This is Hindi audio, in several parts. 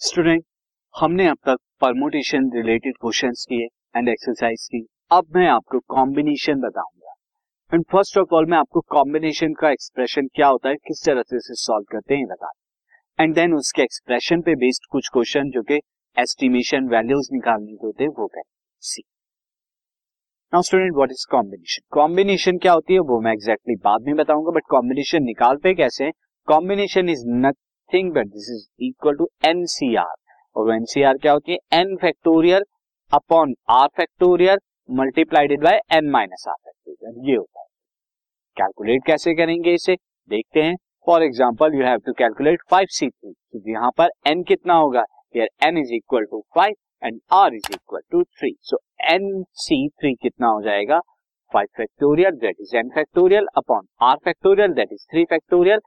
स्टूडेंट हमने अब तक परमोटेशन रिलेटेड क्वेश्चंस किए एंड एक्सरसाइज की। अब मैं आपको कॉम्बिनेशन बताऊँगा। एंड फ़र्स्ट ऑफ़ ऑल मैं आपको कॉम्बिनेशन का एक्सप्रेशन क्या होता है, किस तरह से इसे सॉल्व करते हैं बता एंड देन उसके एक्सप्रेशन पे बेस्ड कुछ क्वेश्चन जो कि एस्टिमेशन वैल्यूज़ निकालने के होते हैं, वो करें see now student what is combination combination क्या होती है, वो मैं एग्जैक्टली exactly बाद में बताऊँगा बट कॉम्बिनेशन निकालते कैसे combination is nothing but this is equal to nCr और एनसीआर क्या होती है? N factorial upon r factorial multiplied by n minus r factorial ये होता है। कैलकुलेट कैसे करेंगे इसे? देखते हैं। For example you have to calculate five C three यहाँ पर एन कितना होगा? N is equal to five and r is equal to three so n C three कितना हो जाएगा? Five factorial that is n factorial upon r factorial that is three factorial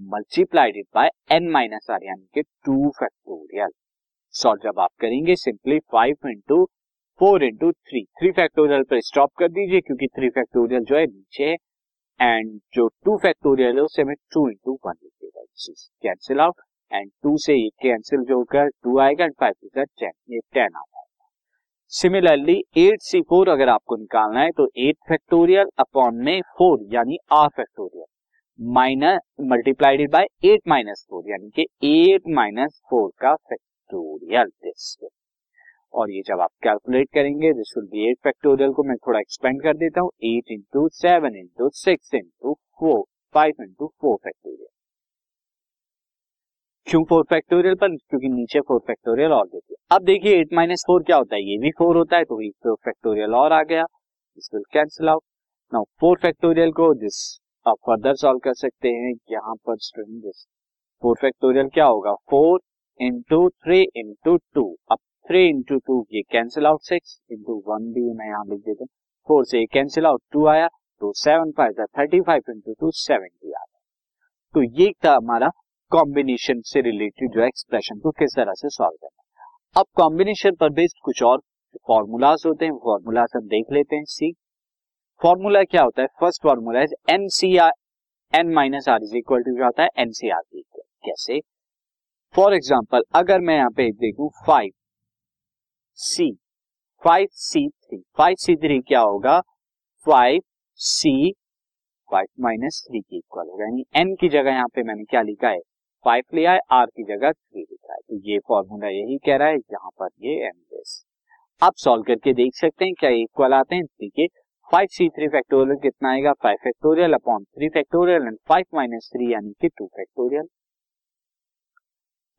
multiplied by n minus r यानी कि टू फैक्टोरियल सॉल्व जब आप करेंगे simply five into four into three three factorial पर स्टॉप कर दीजिए, क्योंकि थ्री फैक्टोरियल जो है नीचे है एंड जो टू फैक्टोरियल है उससे हमें two into one cancel out and two से ये कैंसिल जो होकर टू आएगा एंड फाइव टू टेन ये टेन आ जाएगा। सिमिलरली एट सी फोर अगर आपको निकालना है तो एट फैक्टोरियल अपॉन में फोर यानी r factorial minus multiplied by eight minus four यानी कि एट माइनस फोर का फैक्टोरियल दिस और ये जब आप कैलकुलेट करेंगे this will be eight factorial को मैं थोड़ा एक्सपेंड कर देता हूँ। Eight into seven into six into four five into four factorial क्यों फोर फैक्टोरियल पर? क्योंकि नीचे फोर फैक्टोरियल और देखिए अब देखिए एट माइनस फोर क्या होता है? ये भी फोर होता है तो फोर फैक्टोरियल और आ गया। This will cancel out now four factorial को दिस आप फर्दर सॉल्व कर सकते हैं यहाँ पर स्टूडेंट फोर फैक्टोरियल क्या होगा? Four into three into two अब थ्री इंटू टू ये cancel out six into one भी मैं यहाँ लिख देता हूँ. फोर से कैंसिल आउट टू आया तो seven five thirty five into two seventy आ गया. तो ये था हमारा कॉम्बिनेशन से रिलेटेड जो एक्सप्रेशन को किस तरह से सॉल्व करना अब कॉम्बिनेशन पर बेस्ड कुछ और फॉर्मूलाज होते हैं फॉर्मूलाज हम देख लेते हैं सी फॉर्मूला क्या होता है? फ़र्स्ट फॉर्मूला है n C r n minus r is equal to क्या होता है? एन एनसीआर की कैसे? फॉर एग्ज़ाम्पल अगर मैं यहाँ पे देखू five C five C three five C three क्या होगा? Five C five minus three की इक्वल होगा. यानी एन की जगह यहाँ पे मैंने क्या लिखा है? फाइव लिया है आर की जगह थ्री लिखा है. तो ये फॉर्मूला यही कह रहा है, यहाँ पर ये एन दिस आप सॉल्व करके देख सकते हैं, क्या इक्वल आते हैं? देखिए फाइव सी थ्री फैक्टोरियल कितना आएगा? Five factorial upon three factorial and five minus three यानी कि two factorial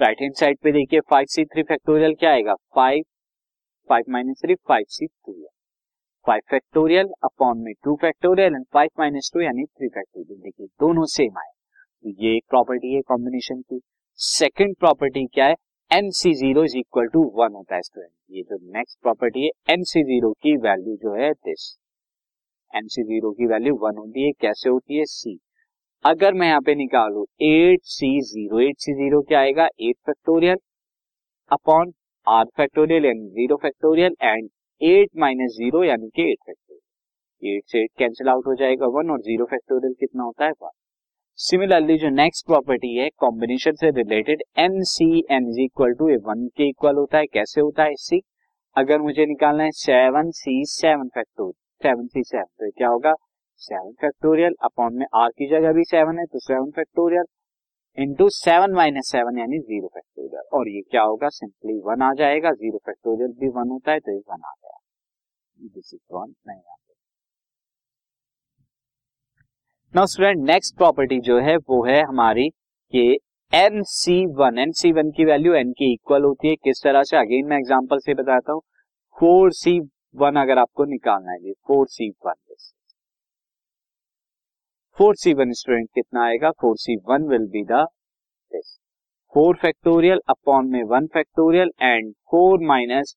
right hand side पे देखिए फाइव सी थ्री फैक्टोरियल क्या आएगा? Five five minus three five C two five factorial upon में two factorial and five minus two यानी थ्री फैक्टोरियल देखिए, दोनों सेम आए। तो ये एक प्रॉपर्टी है कॉम्बिनेशन की। सेकेंड प्रॉपर्टी क्या है? N C zero is equal to one होता है स्टूडेंट ये जो नेक्स्ट प्रॉपर्टी है एन सी ज़ीरो की वैल्यू जो है दिस एन सी ज़ीरो की वैल्यू वन होती है, कैसे होती है? सी अगर मैं यहाँ पे निकालू eight C zero eight C zero क्या आएगा? Eight factorial upon r factorial यानी zero factorial and eight minus zero यानी कि एट फैक्टोरियल एट से एट कैंसिल आउट हो जाएगा वन और ज़ीरो फैक्टोरियल कितना होता है? वन सिमिलरली जो नेक्स्ट प्रॉपर्टी है कॉम्बिनेशन से related n C n is equal to a one के इक्वल होता है, कैसे होता है सी अगर मुझे निकालना है seven C seven factorial seven C seven तो क्या होगा? सेवन फैक्टोरियल अपॉन में आर की जगह भी सेवन है तो seven factorial into seven minus seven यानी ज़ीरो फैक्टोरियल और ये क्या होगा? सिंपली वन आ जाएगा ज़ीरो फैक्टोरियल भी वन होता है तो ये वन आ गया। दिस इज़ वन नहीं आ नाउ स्टूडेंट नेक्स्ट प्रॉपर्टी जो है, वो है हमारी कि n C one n C one की वैल्यू एन की इक्वल होती है। किस तरह से? अगेन मैं एग्जांपल से बताता हूँ। फोर सी वन अगर आपको निकालना है four C one four C. One student कितना आएगा? Four C one will be this four factorial upon में one factorial and four minus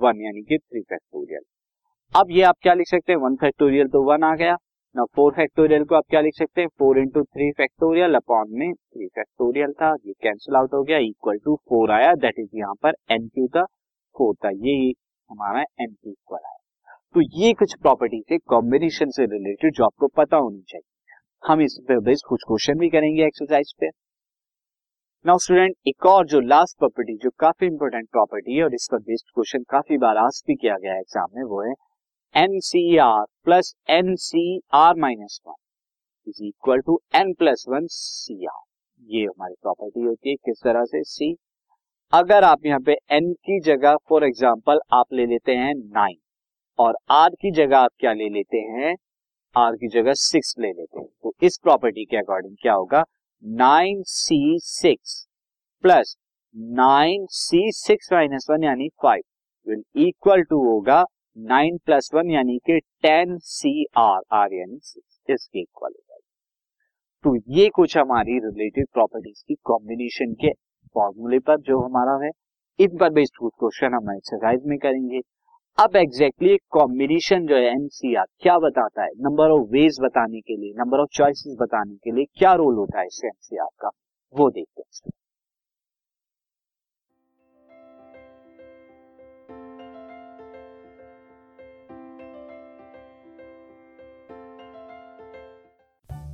one यानी कि थ्री फैक्टोरियल अब ये आप क्या लिख सकते हैं? वन फैक्टोरियल तो वन आ गया। ना फोर फैक्टोरियल को आप क्या लिख सकते हैं? Four into three factorial upon में थ्री फैक्टोरियल था। ये कैंसिल आउट हो गया इक्वल टू फोर आया। दैट इज़ यहाँ पर एन क्यू था फोर था। ये हमारा एन क्यू इक्वल आया तो ये कुछ प्रॉपर्टी थे कॉम्बिनेशन से रिलेटेड जो आपको पता होनी चाहिए। हम इस पे बेस्ड कुछ क्वेश्चन भी करेंगे एक्सरसाइज पे। नाउ स्टूडेंट एक और जो लास्ट प्रॉपर्टी जो काफ़ी इंपॉर्टेंट प्रॉपर्टी है और इस पर बेस्ड क्वेश्चन काफ़ी बार आस्क भी किया गया है एग्ज़ाम में, वो है N C R plus N C R minus one is equal to N plus one C R ये हमारी प्रॉपर्टी होती है किस तरह से? सी अगर आप यहाँ पे एन की जगह फॉर एग्ज़ाम्पल आप ले लेते हैं नाइन और आर की जगह आप क्या ले लेते हैं? आर की जगह सिक्स ले लेते हैं। तो इस प्रॉपर्टी के अकॉर्डिंग क्या होगा? Nine C six plus nine C six minus one यानी फाइव विल इक्वल टू होगा नाइन प्लस वन यानी कि टेन सी आर आर यानी सिक्स इसके इक्वल होगा। तो ये कुछ हमारी रिलेटेड प्रॉपर्टीज़ की कॉम्बिनेशन के फॉर्मूले पर जो हमारा है, इन पर बेस्ड कुछ क्वेश्चन हम एक्सरसाइज में करेंगे। अब एग्जैक्टली exactly कॉम्बिनेशन जो है एनसीआर क्या बताता है? नंबर ऑफ़ वेज बताने के लिए नंबर ऑफ़ चॉइसेस बताने के लिए क्या रोल होता है इससे एनसीआर का? वो देखते हैं।